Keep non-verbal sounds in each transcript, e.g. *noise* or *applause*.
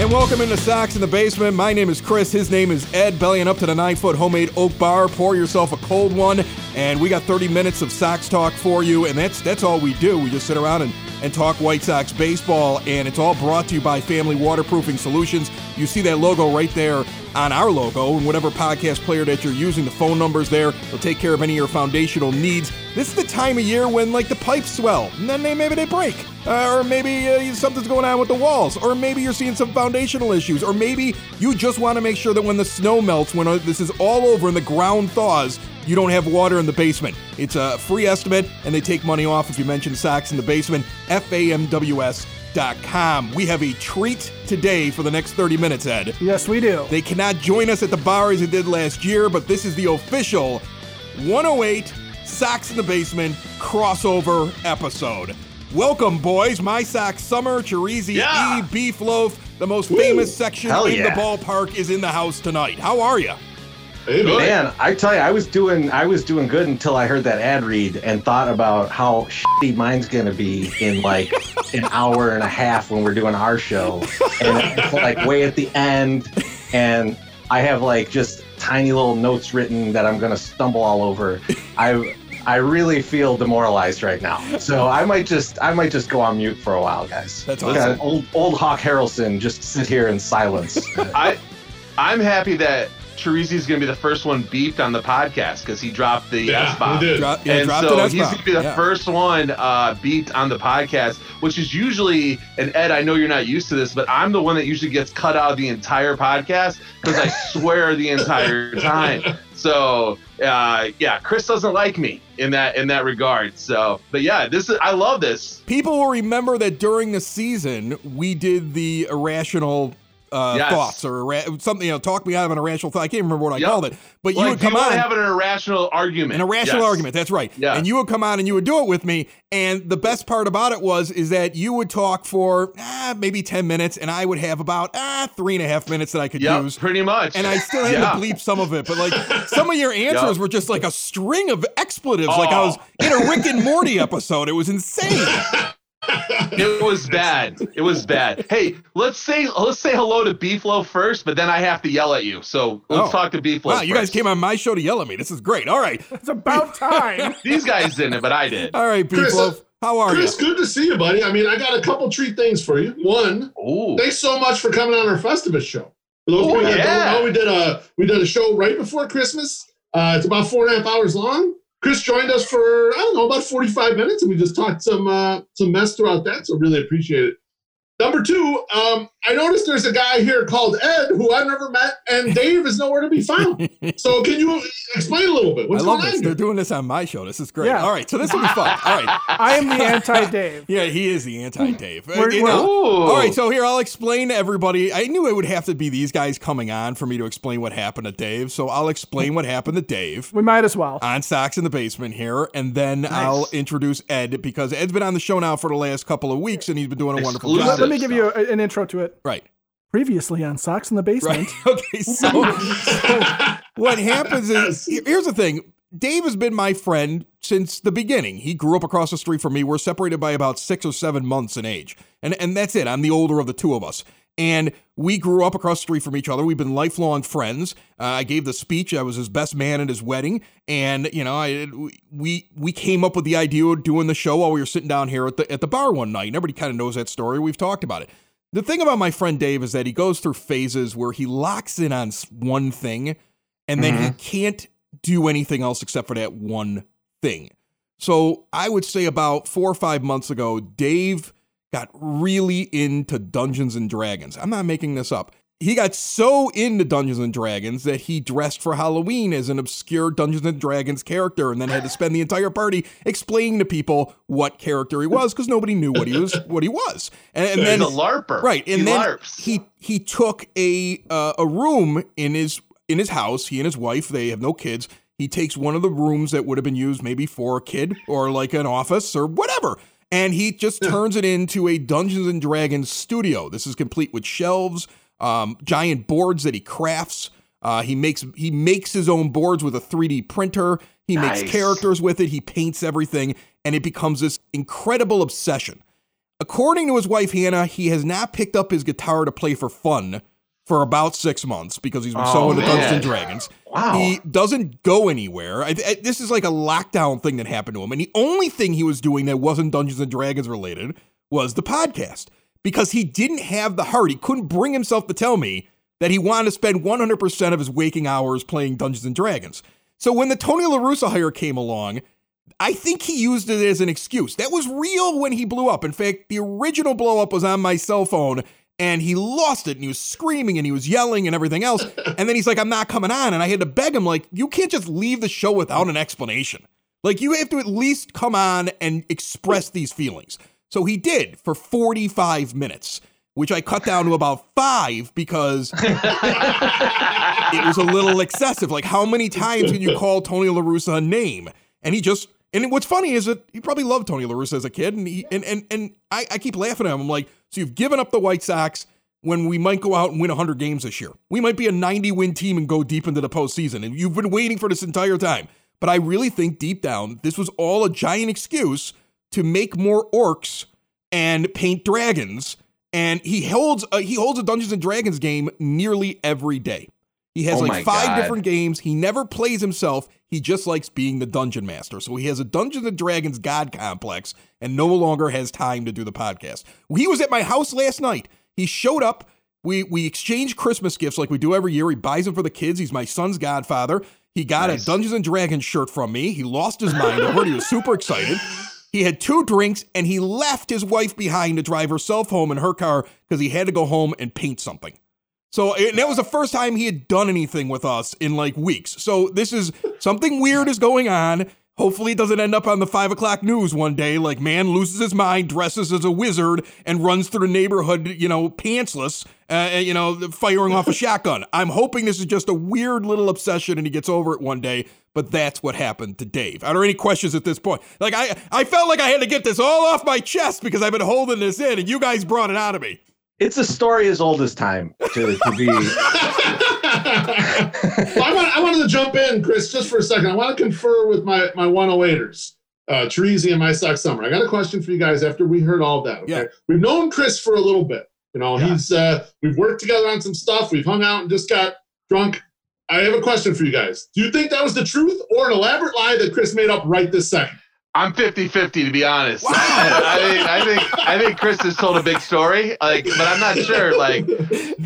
And welcome into Sox in the Basement. My name is Chris. His name is Ed. Bellying up to the nine foot homemade oak bar. Pour yourself a cold one. And we got 30 minutes of Sox talk for you. And that's that's all we do. We just sit around and, and talk White Sox baseball. And it's all brought to you by Family Waterproofing Solutions. You see that logo right there on our logo and whatever podcast player that you're using. The phone number's there. They'll take care of any of your foundational needs. This is the time of year when like the pipes swell and then they, maybe they break. Uh, or maybe uh, something's going on with the walls, or maybe you're seeing some foundational issues, or maybe you just want to make sure that when the snow melts, when uh, this is all over and the ground thaws, you don't have water in the basement. It's a free estimate, and they take money off if you mention Sox in the basement. FAMWS.com. We have a treat today for the next 30 minutes, Ed. Yes, we do. They cannot join us at the bar as they did last year, but this is the official 108 Sox in the Basement crossover episode. Welcome, boys. My Sox Summer, Chirizi Yeah. E, Beef Loaf, the most famous section Hell in yeah. the ballpark is in the house tonight. How are you? Good. Man, I tell you, I was doing I was doing good until I heard that ad read and thought about how shitty mine's gonna be in like *laughs* an hour and a half when we're doing our show, and it's like way at the end, and I have like just tiny little notes written that I'm gonna stumble all over. I I really feel demoralized right now, so I might just I might just go on mute for a while, guys. That's Look awesome. old old Hawk Harrelson just sit here in silence. *laughs* I, I'm happy that Chirizi's going to be the first one beeped on the podcast because he dropped the Yeah, S bomb. we. Dro- yeah, and dropped so an he's going to be the Yeah. first one uh, beeped on the podcast, which is usually, and Ed, I know you're not used to this, but I'm the one that usually gets cut out of the entire podcast because I *laughs* swear the entire time. So uh, yeah, Chris doesn't like me in that in that regard. So, but yeah, this is I love this. People will remember that during the season we did the irrational uh, Yes. thoughts or something. You know, talk me out of an irrational thought. I can't remember what I Yep. called it, but you would come on. have an irrational argument? An irrational Yes. argument. That's right. Yeah. And you would come on and you would do it with me. And the best part about it was is that you would talk for ah, maybe ten minutes, and I would have about ah three and a half minutes that I could Yep, use. pretty much. And I still had Yeah. to bleep some of it, but like some of your *laughs* answers Yep. were just like a string of expletives. Like I Oh. was in a Rick and Morty episode. It was insane. *laughs* It was bad. It was bad. Hey, let's say let's say hello to Beeflo first, but then I have to yell at you. So let's Oh. talk to Beeflo. Wow, you guys came on my show to yell at me. This is great. All right. It's about time. *laughs* These guys didn't, but I did. All right, Chris, How are you? Chris, good to see you, buddy. I mean, I got a couple treat things for you. One, Ooh. thanks so much for coming on our Festivus show. For those Oh, people that yeah. don't know, we did a we did a show right before Christmas. Uh, it's about four and a half hours long. Chris joined us for I don't know about forty five minutes, and we just talked some uh, some mess throughout that. So really appreciate it. Number two, um, I noticed there's a guy here called Ed who I've never met, and *laughs* Dave is nowhere to be found. So can you explain a little bit? What's I love going this. on They're doing this on my show. This is great. Yeah. All right, so this will be fun. All right. *laughs* I am the anti-Dave. *laughs* Yeah, he is the anti-Dave. We're- you we're- all right, so here I'll explain to everybody. I knew it would have to be these guys coming on for me to explain what happened to Dave. So I'll explain what happened to Dave We might as well. on Sox in the Basement here, and then I'll introduce Ed because Ed's been on the show now for the last couple of weeks, and he's been doing a wonderful Exclusive. job. Let me give you a, an intro to it. Right. Previously on Sox in the Basement. Right. *laughs* Okay. So, *laughs* so what happens is here's the thing. Dave has been my friend since the beginning. He grew up across the street from me. We're separated by about six or seven months in age. And and that's it. I'm the older of the two of us. And we grew up across the street from each other. We've been lifelong friends. Uh, I gave the speech. I was his best man at his wedding, and you know, I we we came up with the idea of doing the show while we were sitting down here at the at the bar one night. And everybody kind of knows that story. We've talked about it. The thing about my friend Dave is that he goes through phases where he locks in on one thing and then he can't do anything else except for that one thing. So I would say about four or five months ago, Dave got really into Dungeons and Dragons. I'm not making this up. He got so into Dungeons and Dragons that he dressed for Halloween as an obscure Dungeons and Dragons character and then had to spend the entire party explaining to people what character he was because nobody knew what he was *laughs* what he was. And, and then He's a LARPer. Right, and he then LARPs. he he took a uh, a room in his in his house. He and his wife, they have no kids. He takes one of the rooms that would have been used maybe for a kid or like an office or whatever, and he just turns it into a Dungeons and Dragons studio. This is complete with shelves, um, giant boards that he crafts. Uh, he makes he makes his own boards with a 3D printer. He Nice. makes characters with it. He paints everything, and it becomes this incredible obsession. According to his wife Hannah, he has not picked up his guitar to play for fun for about six months because he's been so Oh, into Dungeons and Dragons. Wow. He doesn't go anywhere. I, I- this is like a lockdown thing that happened to him. And the only thing he was doing that wasn't Dungeons and Dragons related was the podcast because he didn't have the heart. He couldn't bring himself to tell me that he wanted to spend 100% of his waking hours playing Dungeons and Dragons. So when the Tony La Russa hire came along, I think he used it as an excuse. That was real when he blew up. In fact, the original blow up was on my cell phone and he lost it and he was screaming and he was yelling and everything else. *laughs* And then he's like, I'm not coming on. And I had to beg him, like, you can't just leave the show without an explanation. Like, you have to at least come on and express these feelings. So he did for 45 minutes, which I cut down to about five because *laughs* it was a little excessive. Like, how many times can you call Tony LaRussa a name? And he just and what's funny is that he probably loved Tony La Russa as a kid, and he and and and I, I keep laughing at him. I'm like, so you've given up the White Sox when we might go out and win 100 games this year. We might be a 90 win team and go deep into the postseason, and you've been waiting for this entire time. But I really think deep down, this was all a giant excuse to make more orcs and paint dragons. And he holds a, he holds a Dungeons and Dragons game nearly every day. He has Oh like five God. different games. He never plays himself. He just likes being the dungeon master. So he has a Dungeons and Dragons god complex and no longer has time to do the podcast. He was at my house last night. He showed up. We we exchanged Christmas gifts like we do every year. He buys them for the kids. He's my son's godfather. He got Nice. a Dungeons and Dragons shirt from me. He lost his mind over it. He was super excited. *laughs* He had two drinks and he left his wife behind to drive herself home in her car because he had to go home and paint something. So that was the first time he had done anything with us in like weeks. So this is something weird is going on. Hopefully, it doesn't end up on the five o'clock news one day. Like man loses his mind, dresses as a wizard, and runs through the neighborhood, you know, pantsless, uh, you know, firing off a shotgun. *laughs* I'm hoping this is just a weird little obsession, and he gets over it one day. But that's what happened to Dave. Are there any questions at this point? Like I, I felt like I had to get this all off my chest because I've been holding this in, and you guys brought it out of me. It's a story as old as time to, to be. *laughs* well, I, want, I wanted to jump in, Chris, just for a second. I want to confer with my, my 108ers, uh, Teresi and my Sox Summer. I got a question for you guys after we heard all that. Okay? Yeah. We've known Chris for a little bit. You know, Yeah. he's uh, we've worked together on some stuff. We've hung out and just got drunk. I have a question for you guys. Do you think that was the truth or an elaborate lie that Chris made up right this second? I'm 50-50 to be honest. Wow. *laughs* I, think I think I think Chris has told a big story, like, but I'm not sure. Like,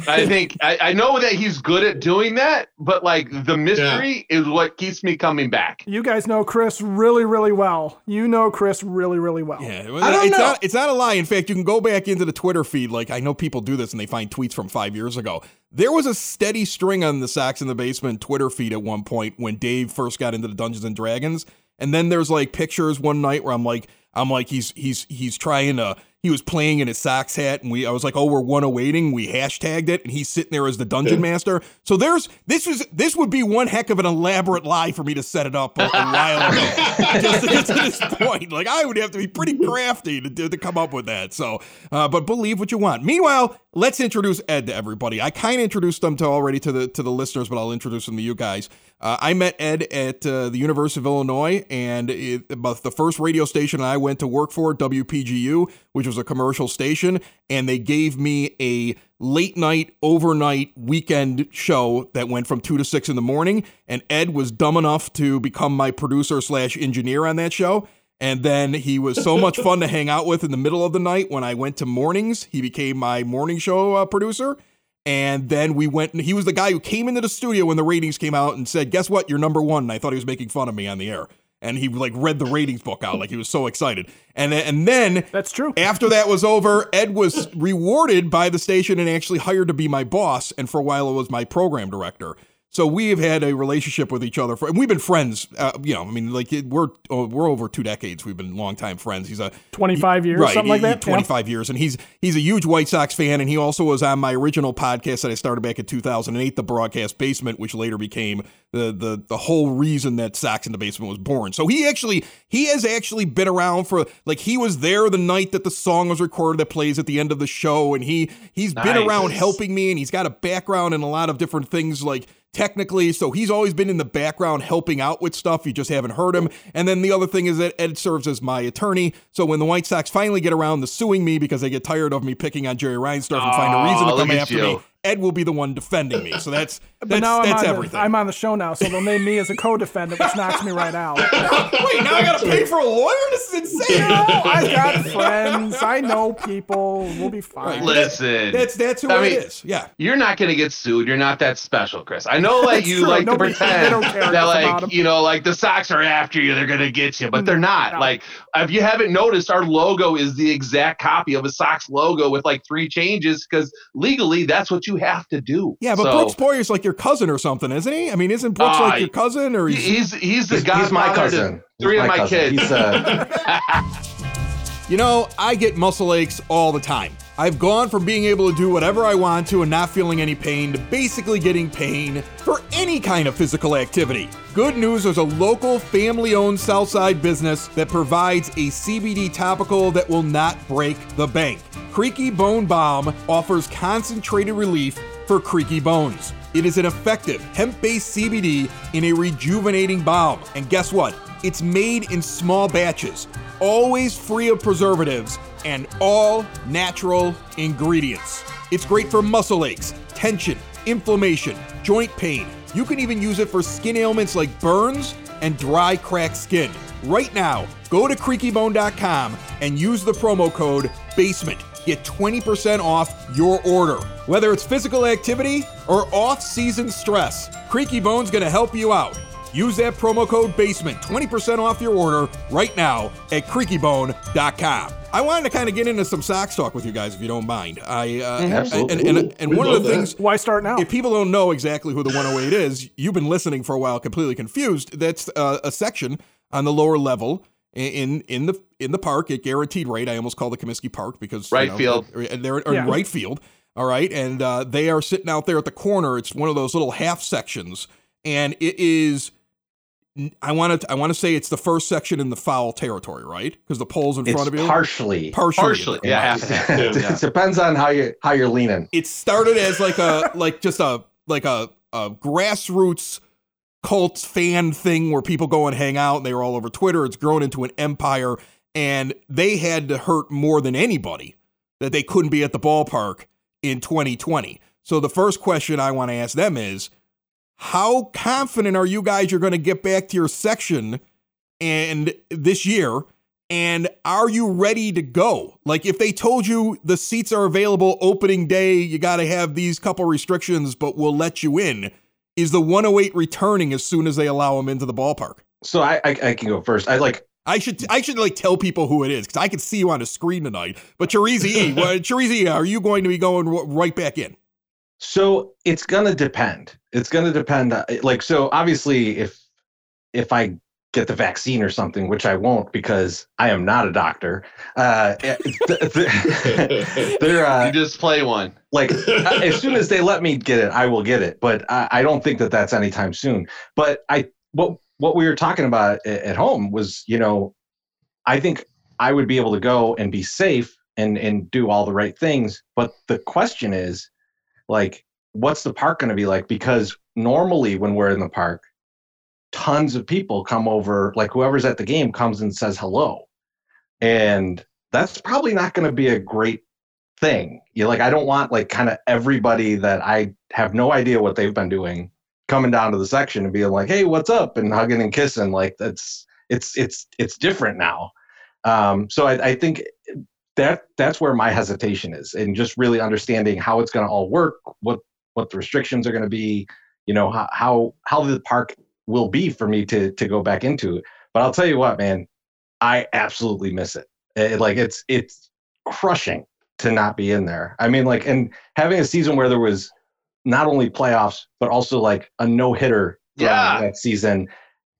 I think I, I know that he's good at doing that, but like the mystery is what keeps me coming back. You guys know Chris really, really well. You know Chris really, really well. Yeah, I don't it's know. not it's not a lie. In fact, you can go back into the Twitter feed. Like I know people do this and they find tweets from five years ago. There was a steady string on the Sox in the Basement Twitter feed at one point when Dave first got into the Dungeons and Dragons. And then there's like pictures one night where I'm like, I'm like, he's he's he's trying to he was playing in his Sox hat and we I was like, oh, we're one awaiting. We hashtagged it and he's sitting there as the dungeon master. So there's this was this would be one heck of an elaborate lie for me to set it up a, a while ago. *laughs* just to get to this point. Like I would have to be pretty crafty to, to, to come up with that. So uh, but believe what you want. Meanwhile, let's introduce Ed to everybody. I kind of introduced them to already to the to the listeners, but I'll introduce them to you guys. Uh, I met Ed at uh, the University of Illinois, and it, about the first radio station I went to work for, WPGU, which was a commercial station, and they gave me a late night, overnight, weekend show that went from two to six in the morning. And Ed was dumb enough to become my producer slash engineer on that show. And then he was so much fun to hang out with in the middle of the night when I went to mornings. He became my morning show uh, producer. And then we went, and he was the guy who came into the studio when the ratings came out and said, Guess what? You're number one. And I thought he was making fun of me on the air. And he like read the ratings book out, like he was so excited. And, then- and then That's true. after that was over, Ed was rewarded by the station and actually hired to be my boss. And for a while, it was my program director. So we have had a relationship with each other for, and we've been friends. Uh, you know, I mean, like it, we're oh, we're over two decades. We've been longtime friends. He's a 25 years, right, something like he- that. Yeah. 25 years, and he's he's a huge White Sox fan, and he also was on my original podcast that I started back in 2008, the Broadcast Basement, which later became the the the whole reason that Sox in the Basement was born. So he actually he has actually been around for like he was there the night that the song was recorded that plays at the end of the show, and he he's been around helping me, and he's got a background in a lot of different things like technically so he's always been in the background helping out with stuff. You just haven't heard him. And then the other thing is that ed serves as my attorney. So when the white sox finally get around to suing me because they get tired of me picking on jerry reinsdorf and find a reason to Oh, come after you. me ed will be the one defending me so that's *laughs* But that's, now I'm that's everything the, I'm on the show now, so they'll name me as a co-defendant, which knocks me right out. *laughs* wait now i gotta pay for a lawyer this is insane No, I got friends. I know people. We'll be fine. Listen, that's that's who I it mean, is yeah you're not gonna get sued. You're not that special, Chris. I know, *laughs* like you true. like Nobody- to pretend that, like you know, like the Sox are after you. They're gonna get you, but mm-hmm. they're not. No. Like if you haven't noticed, our logo is the exact copy of a Sox logo with like three changes because legally that's what you have to do. yeah but So, brooks Boyer's like your cousin or something isn't he i mean isn't brooks Uh, like your cousin or he's he's he's the He's, he's my godfather to cousin. He's Three of my cousin. kids. He's uh, *laughs* You know, I get muscle aches all the time. I've gone from being able to do whatever I want to and not feeling any pain to basically getting pain for any kind of physical activity. Good news there's a local family owned Southside business that provides a CBD topical that will not break the bank. Creaky Bone Balm offers concentrated relief for creaky bones. It is an effective hemp based CBD in a rejuvenating balm. And guess what? It's made in small batches, always free of preservatives, and all natural ingredients. It's great for muscle aches, tension, inflammation, joint pain. You can even use it for skin ailments like burns and dry, cracked skin. Right now, go to creakybone.com and use the promo code BASEMENT. Get 20% off your order. Whether it's physical activity or off season stress, Creaky Bone's gonna help you out. Use that promo code BASEMENT, 20% off your order right now at creakybone.com. I wanted to kind of get into some Sox talk with you guys if you don't mind. I uh, Absolutely. And, and, and one of the that. things Why start now? if people don't know exactly who the 108 is, you've been listening for a while, completely confused. That's uh, a section on the lower level in in the in the park at guaranteed rate. I almost call it Comiskey Park because you Right know, field. They're, they're in Yeah. right field. All right, and uh, they are sitting out there at the corner. It's one of those little half sections, and it is. I want to. I want to say it's the first section in the foul territory, right? Because the pole's in it's front of you. partially. partially. partially, yeah, half *laughs* it Yeah. depends on how you how you're leaning. it started as like a like just a like a, a grassroots cult fan thing where people go and hang out and they were all over Twitter. It's grown into an empire and they had to hurt more than anybody that they couldn't be at the ballpark in 2020. So the first question I want to ask them is how confident are you guys you're going to get back to your section and this year and are you ready to go like if they told you the seats are available opening day you got to have these couple restrictions but we'll let you in is the 108 returning as soon as they allow him into the ballpark So I, I I can go first. I like I should I should like tell people who it is because I can see you on the screen tonight. But Cherizi E, *laughs* well, E, are you going to be going right back in? So it's gonna depend. It's gonna depend. uh, Like so, obviously, if if I get the vaccine or something, which I won't because I am not a doctor. Uh, th- *laughs* they're You uh, just play one. like as soon as they let me get it, I will get it. But I, I don't think that that's anytime soon. But I what what we were talking about at home was, you know, I think I would be able to go and be safe and and do all the right things. But the question is, like, what's the park going to be like? Because normally when we're in the park, tons of people come over. Like whoever's at the game comes and says hello, and that's probably not going to be a great thing. You like I don't want like kind of everybody that I have no idea what they've been doing coming down to the section and being like, "Hey, what's up?" and hugging and kissing. Like that's it's it's it's different now. Um, so I, I think that that's where my hesitation is, and just really understanding how it's going to all work, what what the restrictions are going to be, you know, how how how the park will be for me to to go back into. But I'll tell you what, man, I absolutely miss it. It- like it's it's crushing to not be in there. I mean, like, and having a season where there was not only playoffs but also like a no hitter Yeah. that season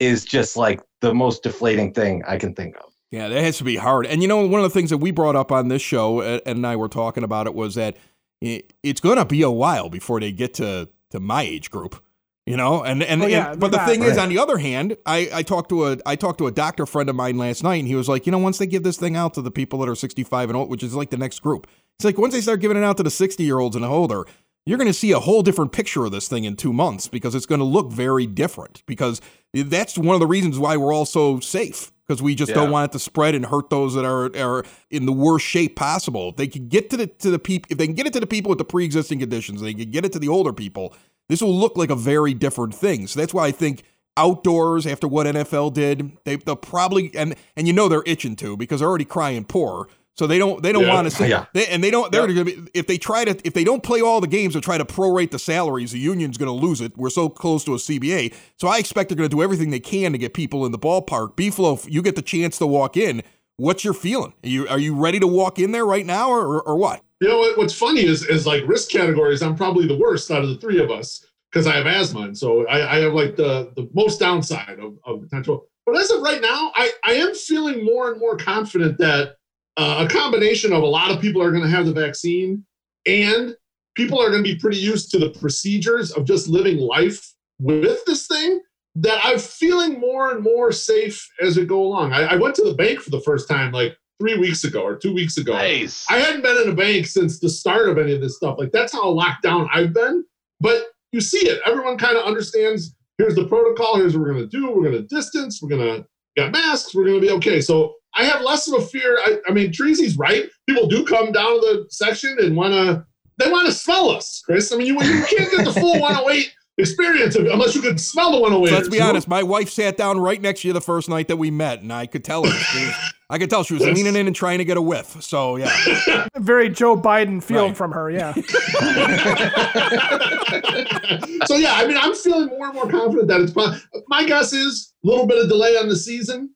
is just like the most deflating thing I can think of. Yeah, that has to be hard. And you know, one of the things that we brought up on this show, Ed and I were talking about it, was that it's going to be a while before they get to to my age group. You know, and and, Oh, yeah, and- but the that- thing is, on the other hand, I I talked to a I talked to a doctor friend of mine last night, and he was like, you know, once they give this thing out to the people that are 65 and old, which is like the next group, it's like once they start giving it out to the 60 year olds and older, you're going to see a whole different picture of this thing in two months because it's going to look very different. Because that's one of the reasons why we're all so safe because we just don't want it to spread and hurt those that are are in the worst shape possible. If they can get to the to the people, if they can get it to the people with the pre existing conditions, they can get it to the older people. This will look like a very different thing. So that's why I think outdoors after what NFL did, they, they'll probably and and you know they're itching to because they're already crying poor. So they don't they don't Yeah. want to say Yeah. they, and they don't they're gonna be if they try to if they don't play all the games or try to prorate the salaries, the union's gonna lose it. We're so close to a CBA. So I expect they're gonna do everything they can to get people in the ballpark. Beeflo, you get the chance to walk in. What's your feeling? Are you are you ready to walk in there right now or or, or what? You know what, what's funny is is like risk categories. I'm probably the worst out of the three of us because I have asthma, and so I, I have like the the most downside of, of potential. But as of right now, I I am feeling more and more confident that uh, a combination of a lot of people are going to have the vaccine, and people are going to be pretty used to the procedures of just living life with this thing. That I'm feeling more and more safe as we go along. I, I went to the bank for the first time like three weeks ago or two weeks ago. Nice. I hadn't been in a bank since the start of any of this stuff. Like that's how locked down I've been. But you see it. Everyone kind of understands. Here's the protocol. Here's what we're gonna do. We're gonna distance. We're gonna got masks. We're gonna be okay. So I have less of a fear. I, I mean, Treasy's right. People do come down to the section and wanna they want to smell us, Chris. I mean, you, you can't get the full *laughs* 108 experience of, unless you could smell the 108. So let's be honest. My wife sat down right next to you the first night that we met, and I could tell her. Was- I could tell she was Yes. leaning in and trying to get a whiff. So yeah, *laughs* Very Joe Biden feel Right. from her, yeah. *laughs* *laughs* so yeah, I mean, I'm feeling more and more confident that it's. po- My guess is a little bit of delay on the season,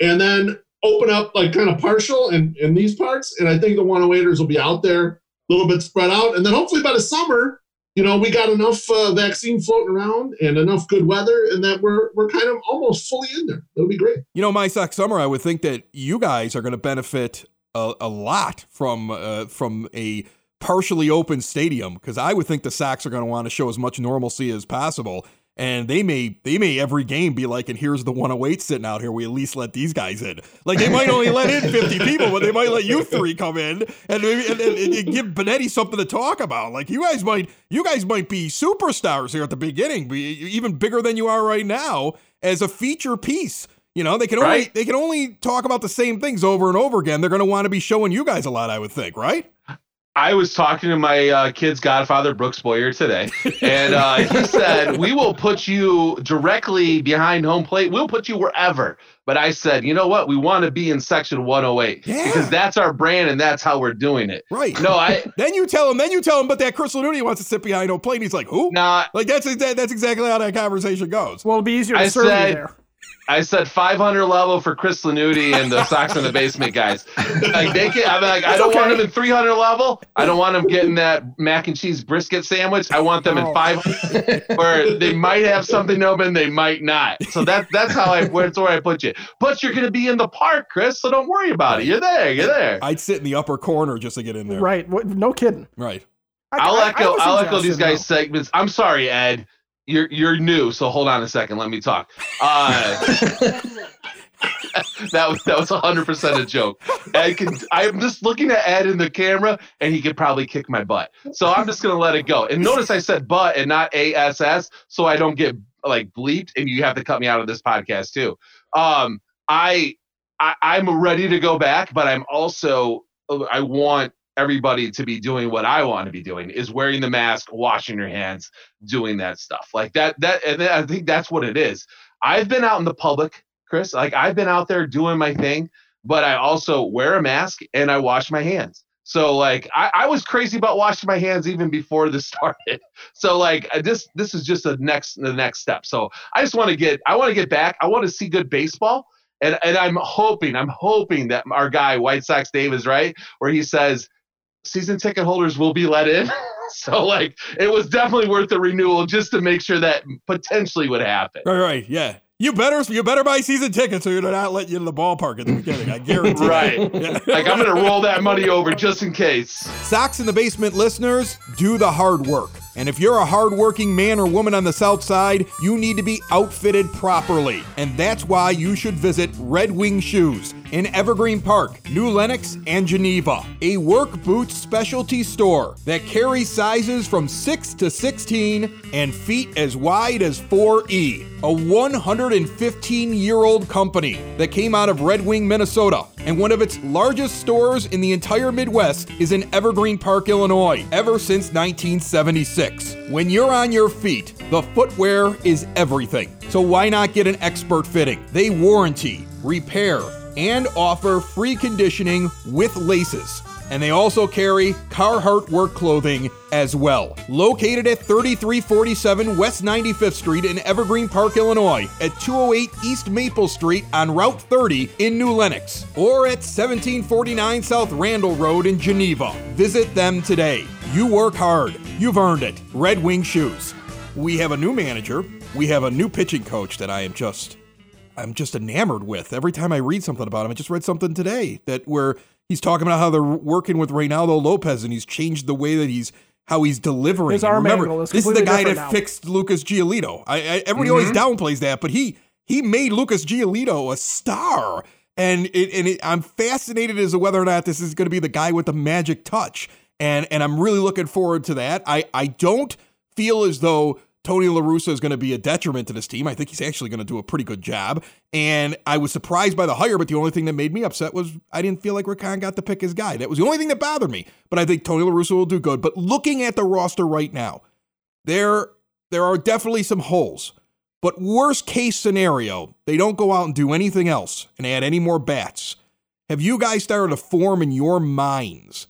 and then open up like kind of partial in in these parts, and I think the 108ers will be out there a little bit spread out, and then hopefully by the summer, you know, we got enough uh, vaccine floating around and enough good weather, and that we're we're kind of almost fully in there. It'll be great. you know, my Sox Summer. I would think that you guys are going to benefit a, a lot from uh, from a partially open stadium because I would think the Sox are going to want to show as much normalcy as possible. And they may they may every game be like, and here's the 108 sitting out here. We at least let these guys in. Like they might only let in 50 *laughs* people, but they might let you three come in and maybe and, and, and give Benetti something to talk about. Like you guys might you guys might be superstars here at the beginning, be even bigger than you are right now as a feature piece. You know, they can only Right. they can only talk about the same things over and over again. They're going to want to be showing you guys a lot, I would think, right? I was talking to my uh, kid's godfather, Brooks Boyer, today, and uh, he said, *laughs* We will put you directly behind home plate. We'll put you wherever. But I said, You know what? We want to be in section 108 Yeah. because that's our brand and that's how we're doing it. Right. No, I, *laughs* Then you tell him. Then you tell him, but that Chris Lanuti wants to sit behind home plate. And he's like, who? not. Like that's exa- that's exactly how that conversation goes. Well, it'll be easier to I serve said- you there. I said 500 level for Chris Lanuti and the Sox in the basement guys. Like they can, I'm like, I don't want them in 300 level. I don't want them getting that mac and cheese brisket sandwich. I want them Oh. in 500, *laughs* where they might have something open, they might not. So that that's how I that's where I put you. But you're gonna be in the park, Chris. So don't worry about it. You're there. You're there. I'd sit in the upper corner just to get in there. Right. No kidding. Right. I, I'll I- I echo. listen I'll echo these Justin, guys' segments. I'm sorry, Ed. You're you're new, so hold on a second. Let me talk. Uh, *laughs* that was that was 100 percent a joke. Ed can. I'm just looking at Ed in the camera, and he could probably kick my butt. So I'm just gonna let it go. And notice I said butt and not ass, so I don't get like bleeped, and you have to cut me out of this podcast too. Um, I, I I'm ready to go back, but I'm also I want everybody to be doing what I want to be doing is wearing the mask, washing your hands, doing that stuff like that. That and I think that's what it is. I've been out in the public, Chris. Like I've been out there doing my thing, but I also wear a mask and I wash my hands. So like I, I was crazy about washing my hands even before this *laughs* started. So like I just this is just the next the next step. So I just want to get I want to get back. I want to see good baseball. And and I'm hoping, I'm hoping that our guy White Sox Dave is right, where he says season ticket holders will be let in. *laughs* so like it was definitely worth the renewal just to make sure that potentially would happen. Right, right, yeah. You better you better buy season tickets so you're not letting you into the ballpark at the beginning. I *laughs* guarantee. right. Yeah. Like I'm gonna roll that money over just in case. Sox in the Basement listeners, do the hard work. And if you're a hardworking man or woman on the South Side, you need to be outfitted properly. And that's why you should visit Red Wing Shoes in Evergreen Park, New Lenox, and Geneva. A work boots specialty store that carries sizes from 6 to 16 and feet as wide as 4E. A 115 year old company that came out of Red Wing, Minnesota. And one of its largest stores in the entire Midwest is in Evergreen Park, Illinois, ever since 1976. When you're on your feet, the footwear is everything. So why not get an expert fitting? They warranty, repair, and offer free conditioning with laces. And they also carry Carhartt work clothing as well. Located at 3347 West 95th Street in Evergreen Park, Illinois, at 208 East Maple Street on Route 30 in New Lenox, or at 1749 South Randall Road in Geneva. Visit them today. You work hard. You've earned it. Red Wing Shoes. We have a new manager. We have a new pitching coach that I am just I'm just enamored with. Every time I read something about him, I just read something today that where he's talking about how they're working with Reynaldo Lopez and he's changed the way that he's how he's delivering. His arm Remember, angle is this is the guy that now. fixed Lucas Giolito. I, I everybody always mm-hmm. downplays that, but he he made Lucas Giolito a star. And it, and it, I'm fascinated as to whether or not this is going to be the guy with the magic touch. And and I'm really looking forward to that. I I don't feel as though Tony La Russa is going to be a detriment to this team. I think he's actually going to do a pretty good job. And I was surprised by the hire, but the only thing that made me upset was I didn't feel like Rick Hahn got to pick his guy. That was the only thing that bothered me. But I think Tony La Russa will do good. But looking at the roster right now, there there are definitely some holes. But worst case scenario, they don't go out and do anything else and add any more bats. Have you guys started to form in your minds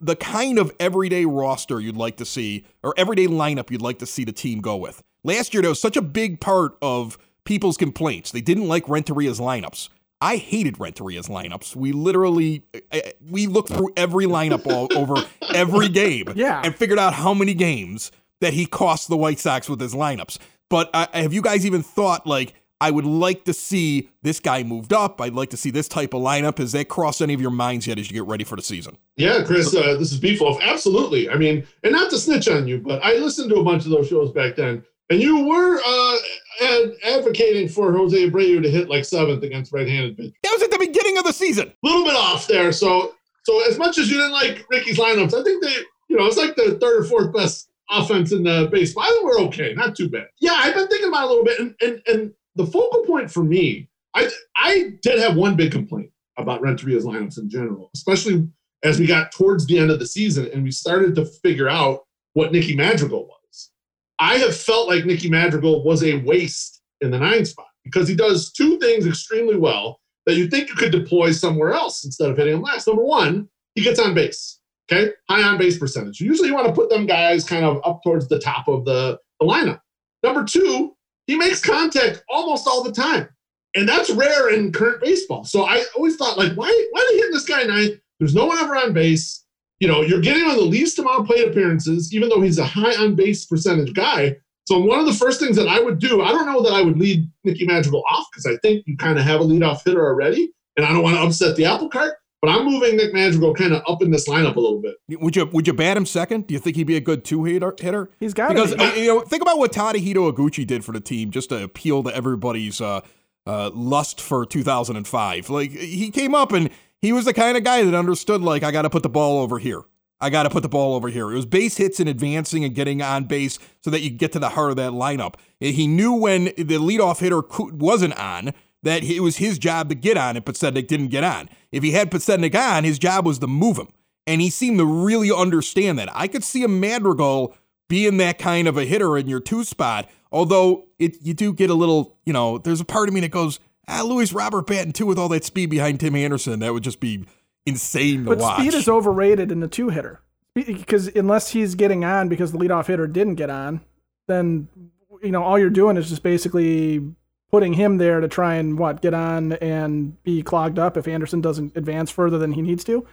the kind of everyday roster you'd like to see or everyday lineup you'd like to see the team go with? Last year, that was such a big part of people's complaints. They didn't like Renteria's lineups. I hated Renteria's lineups. We literally uh, we looked through every lineup all *laughs* over every game Yeah. and figured out how many games that he cost the White Sox with his lineups. But uh, have you guys even thought like I would like to see this guy moved up? I'd like to see this type of lineup. Has that crossed any of your minds yet as you get ready for the season? Yeah, Chris, uh, this is Beefloaf. Absolutely. I mean, and not to snitch on you, but I listened to a bunch of those shows back then, and you were uh, ad- advocating for Jose Abreu to hit like seventh against right-handed pitch. That was at the beginning of the season. A little bit off there. So, so as much as you didn't like Ricky's lineups, I think they, you know, it's like the third or fourth best offense in the baseball. I think we're okay, not too bad. Yeah, I've been thinking about it a little bit, and and and the focal point for me, I I did have one big complaint about Renteria's lineups in general, especially as we got towards the end of the season and we started to figure out what Nicky Madrigal was. I have felt like Nicky Madrigal was a waste in the nine spot because he does two things extremely well that you think you could deploy somewhere else instead of hitting him last. Number one, he gets on base. Okay, high on base percentage. Usually, you want to put them guys kind of up towards the top of the, the lineup. Number two, he makes contact almost all the time, and that's rare in current baseball. So I always thought, like, why why are they hitting this guy ninth? There's no one ever on base. You know, you're getting on the least amount of plate appearances, even though he's a high on base percentage guy. So one of the first things that I would do, I don't know that I would lead Nicky Madrigal off because I think you kind of have a leadoff hitter already, and I don't want to upset the apple cart. But I'm moving Nick Madrigal kind of up in this lineup a little bit. Would you would you bat him second? Do you think he'd be a good two hitter? hitter? He's got it. because to uh, you know think about what Tadahito Iguchi did for the team just to appeal to everybody's uh, uh, lust for 2005. Like he came up and he was the kind of guy that understood like I got to put the ball over here. I got to put the ball over here. It was base hits and advancing and getting on base so that you get to the heart of that lineup. He knew when the leadoff hitter wasn't on that it was his job to get on it, but Sednick didn't get on. If he had Sednick on, his job was to move him. And he seemed to really understand that. I could see a Madrigal being that kind of a hitter in your two spot, although it you do get a little, you know, there's a part of me that goes, ah, Luis Robert batting two with all that speed behind Tim Anderson, that would just be insane to But watch. speed is overrated in the two hitter because unless he's getting on because the leadoff hitter didn't get on, then you know all you're doing is just basically putting him there to try and what get on and be clogged up if Anderson doesn't advance further than he needs to.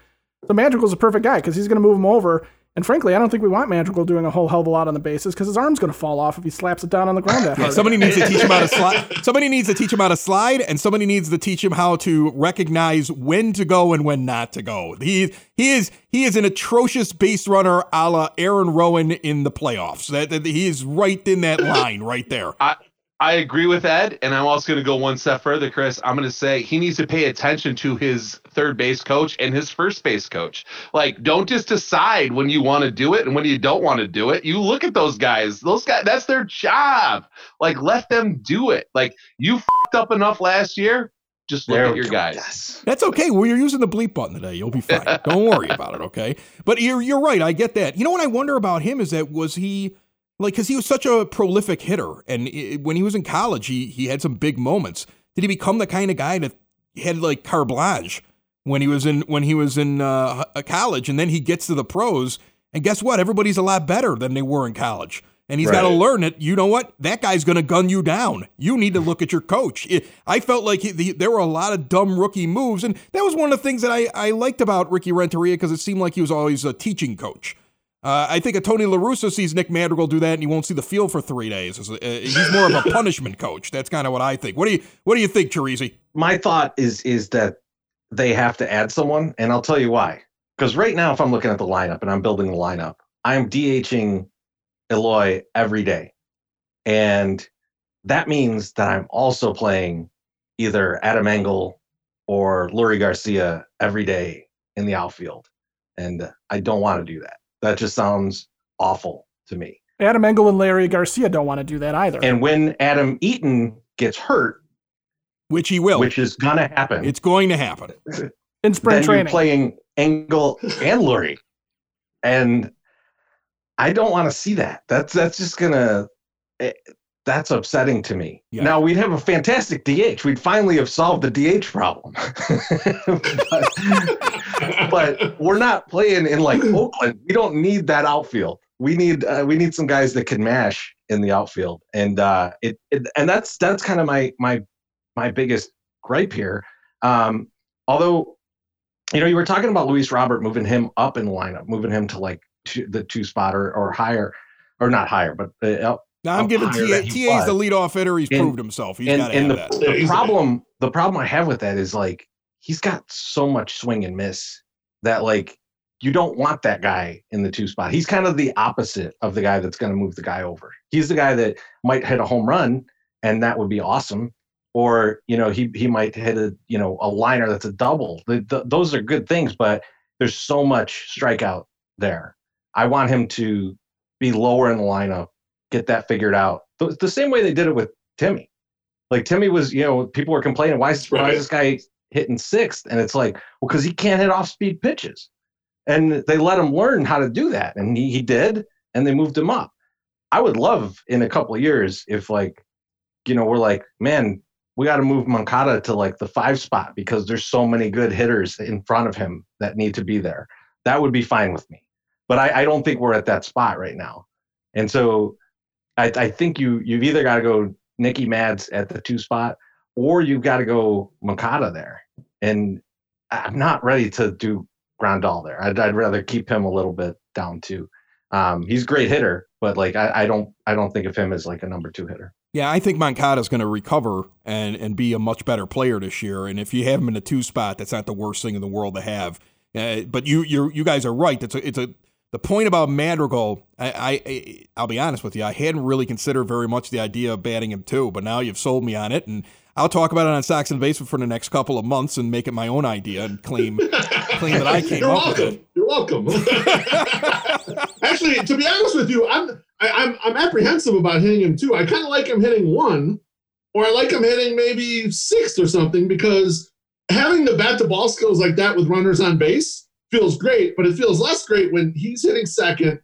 So Madrigal's a perfect guy because he's going to move him over. And frankly, I don't think we want Madrigal doing a whole hell of a lot on the bases because his arm's going to fall off if he slaps it down on the ground that hard. somebody needs to teach him how to slide. Somebody needs to teach him how to slide, and somebody needs to teach him how to recognize when to go and when not to go. He he is he is an atrocious base runner, a la Aaron Rowand in the playoffs. That, that he is right in that line right there. I agree with Ed, and I'm also going to go one step further, Chris. I'm going to say he needs to pay attention to his third base coach and his first base coach. Like, don't just decide when you want to do it and when you don't want to do it. You look at those guys; those guys, that's their job. Like, let them do it. Like, you fucked up enough last year. Just look There at your guys. Yes. That's okay. Well, you're using the bleep button today. You'll be fine. *laughs* Don't worry about it, okay? But you're you're right. I get that. You know what I wonder about him is that was he like because he was such a prolific hitter, and i when he was in college, he he had some big moments. Did he become the kind of guy that had like carte blanche when he was in when he was in uh, a college, and then he gets to the pros, and guess what? Everybody's a lot better than they were in college. And he's got to learn it. you know what? That guy's going to gun you down. You need to look at your coach. It- I felt like he, the, there were a lot of dumb rookie moves. And that was one of the things that I, I liked about Ricky Renteria because it seemed like he was always a teaching coach. Uh, I think a Tony La Russa sees Nick Madrigal do that and he won't see the field for three days. Uh, he's more of a punishment coach. That's kind of what I think. What do you What do you think, Chirizi? my thought is is that they have to add someone, and I'll tell you why. Because right now, if I'm looking at the lineup and I'm building the lineup, I'm DHing Eloy every day, and that means that I'm also playing either Adam Engel or Leury Garcia every day in the outfield, and I don't want to do that. That just sounds awful to me. Adam Engel and Leury Garcia don't want to do that either. And when Adam Eaton gets hurt, Which he will. which is gonna happen, it's going to happen. *laughs* in spring then training. you're playing Engel and Leury. And I don't want to see that. That's that's just gonna eh, that's upsetting to me. Yeah. Now we'd have a fantastic DH. We'd finally have solved the DH problem. *laughs* but, but we're not playing in like Oakland. We don't need that outfield. We need uh, we need some guys that can mash in the outfield. And uh, it, it and that's that's kind of my my my biggest gripe here. Um, although you know, you were talking about Luis Robert moving him up in the lineup, moving him to like two, the two spot or, or higher, or not higher, but uh, up. Now I'm giving higher TA, than he TA's the was. leadoff hitter. He's And- proved himself. He's and got to and have the, that. Yeah, the problem, the problem I have with that is like he's got so much swing and miss that like you don't want that guy in the two spot. He's kind of the opposite of the guy that's going to move the guy over. He's the guy that might hit a home run, and that would be awesome. Or you know he he might hit a you know a liner that's a double. The, the, those are good things, but there's so much strikeout there. I want him to be lower in the lineup, get that figured out. The, same way they did it with Timmy. Like Timmy was, you know, people were complaining, why is, why is this guy hitting sixth? And it's like, well, because he can't hit off speed pitches. And they let him learn how to do that. And he, he did, and they moved him up. I would love in a couple of years if like, you know, we're like, man, we got to move Moncada to like the five spot because there's so many good hitters in front of him that need to be there. That would be fine with me. But I, I don't think we're at that spot right now. And so I, I think you you've either got to go Nicky Mads at the two spot or you've got to go Moncada there. And I'm not ready to do Grandal there. I'd, I'd rather keep him a little bit down too. Um, he's a great hitter, but like I, I don't I don't think of him as like a number two hitter. Yeah, I think Moncada's going to recover and and be a much better player this year. And if you have him in a two spot, that's not the worst thing in the world to have. Uh, but you you you guys are right. It's a it's a the point about Madrigal. I, I I'll be honest with you. I hadn't really considered very much the idea of batting him too, but now you've sold me on it, and I'll talk about it on Sox and Basement for the next couple of months and make it my own idea and claim *laughs* claim that I came You're up with welcome. it. You're welcome. *laughs* Actually, to be honest with you, I'm I, I'm I'm apprehensive about hitting him too. I kind of like him hitting one, or I like him hitting maybe sixth or something because having the bat to ball skills like that with runners on base feels great, but it feels less great when he's hitting second,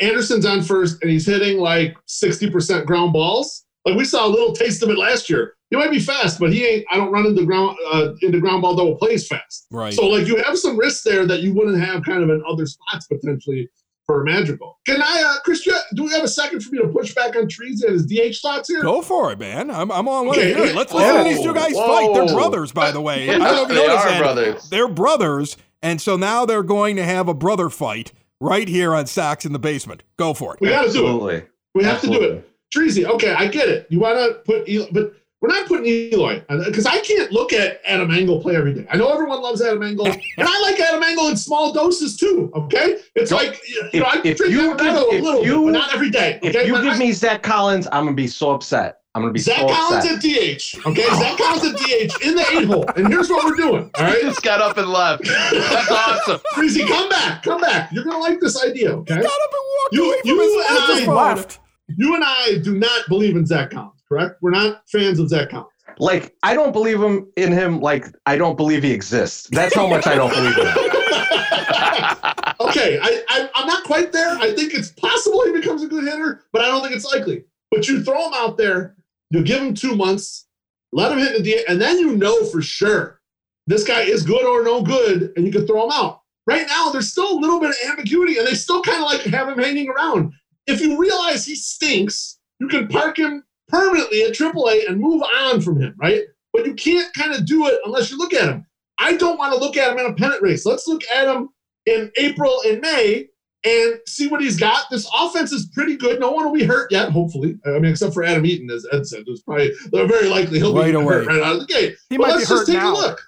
Anderson's on first, and he's hitting like 60% ground balls. Like we saw a little taste of it last year. He might be fast, but he ain't. I don't run into ground uh, into ground ball double plays fast. Right. So like you have some risks there that you wouldn't have kind of in other spots potentially for Madrigal. Can I, uh, Chris? do we have a second for me to push back on Trees and his DH thoughts here? Go for it, man. I'm, I'm on one Okay. here. Let's listen to these two guys fight. They're brothers, by the way. I don't know if you they noticed are that. brothers. They're brothers, And so now they're going to have a brother fight right here on Sox in the basement. Go for it. We got to do it. We have to do it. Treasy, okay, I get it. You want to put, Eloy, but we're not putting Eloy because uh, I can't look at Adam Engel play every day. I know everyone loves Adam Engel, *laughs* and I like Adam Engel in small doses too. Okay, it's Don't- like you know, I if- if drink you give- a little you- bit, but not every day. If you But give I- me Zach Collins, I'm gonna be so upset. I'm gonna be Zach so Collins upset. at DH, okay? Zach Collins at DH in the eight hole, and here's what we're doing. All He just got up and left. That's awesome. *laughs* Treasy, come back, come back. You're gonna like this idea, okay? Got up and walked You- away from you his and I- left. You and I do not believe in Zach Collins, correct? We're not fans of Zach Collins. Like I don't believe him in him. Like I don't believe he exists. That's how much I don't believe in him. *laughs* *laughs* okay, I, I, I'm not quite there. I think it's possible he becomes a good hitter, but I don't think it's likely. But you throw him out there, you give him two months, let him hit the DH, and then you know for sure this guy is good or no good, and you can throw him out. Right now, there's still a little bit of ambiguity, and they still kind of like have him hanging around. If you realize he stinks, you can park him permanently at AAA and move on from him, right? But you can't kind of do it unless you look at him. I don't want to look at him in a pennant race. Let's look at him in April and May and see what he's got. This offense is pretty good. No one will be hurt yet, hopefully. I mean, except for Adam Eaton, as Ed said. There's probably very likely he'll Right be away. hurt right out of the gate. He but might let's be just hurt take now. a look.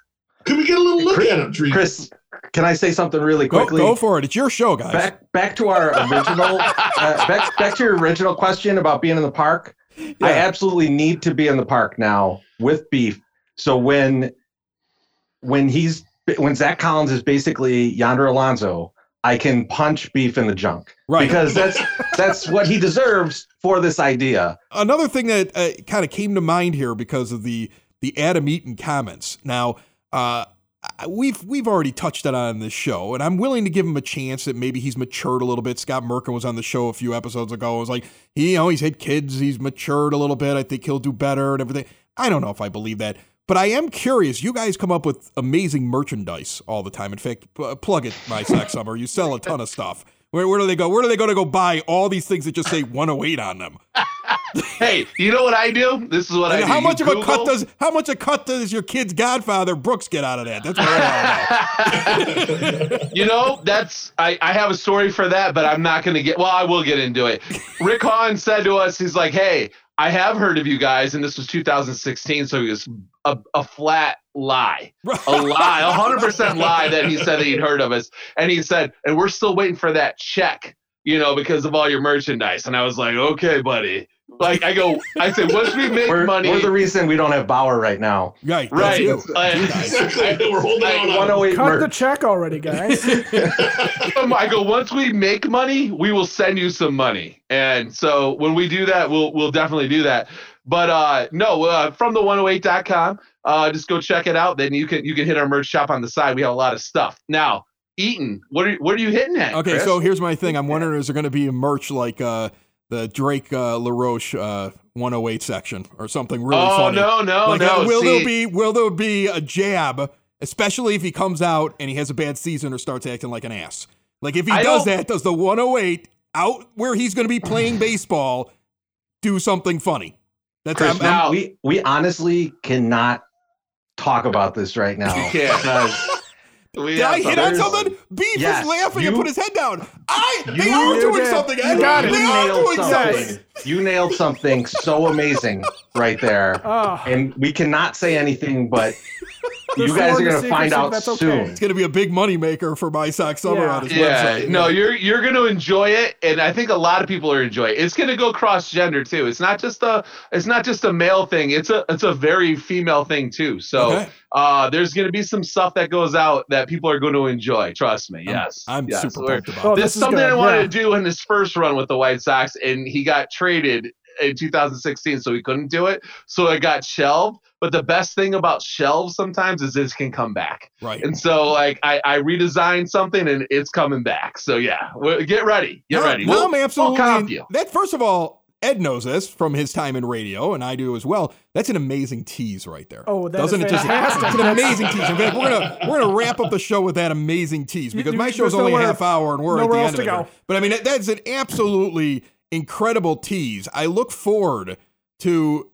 Can we get a little look Chris- at him, Tree? Chris, can I say something really quickly? go for it. It's your show, guys. back back to our original *laughs* uh, back back to your original question about being in the park. I absolutely need to be in the park now with beef. So when when he's when Zack Collins is basically Yonder Alonso, I can punch beef in the junk Right. because that's *laughs* that's what he deserves for this idea. Another thing that uh, kind of came to mind here because of the the Adam Eaton comments. Now, uh, we've we've already touched it on this show, and I'm willing to give him a chance that maybe he's matured a little bit. Scott Merkin was on the show a few episodes ago. It was like, he, you know, he's had kids, he's matured a little bit. I think he'll do better and everything. I don't know if I believe that, but I am curious. You guys come up with amazing merchandise all the time. In fact, p- plug it, my sack *laughs* summer. You sell a ton of stuff. Where, where do they go? Where do they go to go buy all these things that just say 108 on them? *laughs* Hey, you know what I do? This is what I And do. how You much of a cut does how much a cut does your kid's godfather Brooks get out of that? That's what I want to *laughs* you know, that's I, I have a story for that, but I'm not gonna get well, I will get into it. Rick Hahn said to us, he's like, Hey, I have heard of you guys, and this was 2016, so he was a, a flat lie. *laughs* A lie, a hundred percent lie that he said that he'd heard of us. And he said, and we're still waiting for that check, you know, because of all your merchandise. And I was like, Okay, buddy. Like I go, I said, once we make We're, money, we're the reason we don't have Bauer right now. Right, that's right. I- You guys. exactly. We're holding I- on. on him. 108 Cut the check already, guys. *laughs* I go, once we make money, we will send you some money. And so when we do that, we'll we'll definitely do that. But uh no, uh, from the 108.com, uh just go check it out. Then you can you can hit our merch shop on the side. We have a lot of stuff. Now, Eaton, what are what are you hitting at? Okay, Chris? so here's my thing. I'm wondering is there going to be a merch like uh, the Drake uh, LaRoche uh, 108 section or something really Oh funny? no, no, like, no. uh, will there be will there be a jab, especially if he comes out and he has a bad season or starts acting like an ass? Like if he I does don't- that, does the 108 out where he's going to be playing baseball do something funny? That's Chris, I'm- I'm- now- we we honestly cannot talk about this right now. *laughs* You can't. because We Did I hit on something? Beef Yes, is laughing and put his head down. I they are doing did. something. You Ed. got it. They you are nailed doing something. something. You nailed something so amazing right there. Oh, And we cannot say anything, but *laughs* you guys are going to find out okay. soon. It's gonna be a big money maker for my Sox Summer Yeah. on his Yeah, website. no, you're you're gonna enjoy it, and I think a lot of people are enjoying it. It's gonna go cross gender too. It's not just a it's not just a male thing. It's a it's a very female thing too. So Okay. uh, there's gonna be some stuff that goes out that people are going to enjoy. Trust me. I'm- Yes, I'm yes. super pumped about. Oh. This this is is something good, I wanted yeah. to do in his first run with the White Sox, and he got traded in 2016, so he couldn't do it. So it got shelved. But the best thing about shelves sometimes is this can come back. Right. And so, like, I, I redesigned something and it's coming back. So, yeah, we- get ready. Get no, ready. No, We'll- I'm we'll comp absolutely. you. that first of all, Ed knows this from his time in radio, and I do as well. That's an amazing tease right there. Oh, that is doesn't it just? fantastic. It's an amazing tease. In fact, we're gonna we're gonna wrap up the show with that amazing tease because you- my there's show's only a half hour and we're at the nowhere end else of to it. But I mean, that's an absolutely incredible tease. I look forward to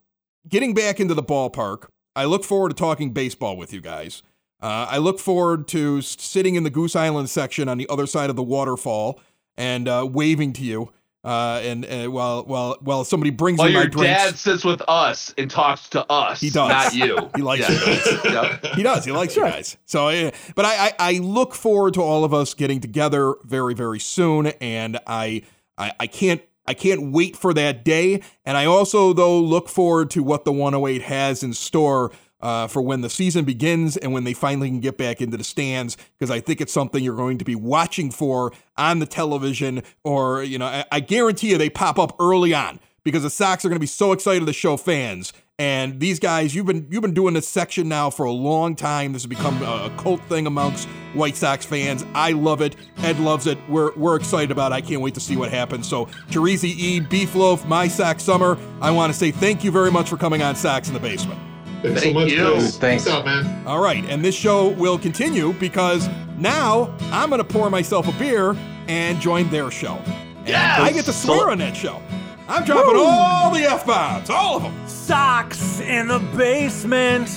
getting back into the ballpark. I look forward to talking baseball with you guys. Uh, I look forward to sitting in the Goose Island section on the other side of the waterfall and uh, waving to you. Uh, and uh, while while while somebody brings While in my your drinks, dad sits with us and talks to us, He does. not you. *laughs* He likes Yeah. you *laughs* Yep. he does. He likes you guys. So, uh, but I, I, I look forward to all of us getting together very, very soon, and I, I, I can't, I can't wait for that day. And I also, though, look forward to what the 108 has in store. Uh, for when the season begins and when they finally can get back into the stands, because I think it's something you're going to be watching for on the television, or you know, I, I guarantee you they pop up early on because the Sox are going to be so excited to show fans. And these guys, you've been you've been doing this section now for a long time. This has become a, a cult thing amongst White Sox fans. I love it. Ed loves it. We're we're excited about it. I can't wait to see what happens. So, Teresi E, Beef Loaf, My Sox Summer. I want to say thank you very much for coming on Sox in the Basement. Thanks so much, you. Chris. Thanks. Peace out, man. All right, and this show will continue because now I'm going to pour myself a beer and join their show. And Yes! I get to swear on that show. I'm dropping all the F bombs, all of them. Sox in the basement.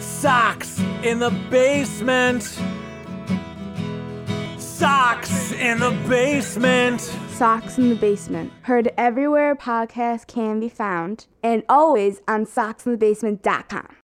Sox in the basement. Sox in the basement. Sox in the Basement. Heard everywhere podcasts can be found and always on soxinthebasement.com.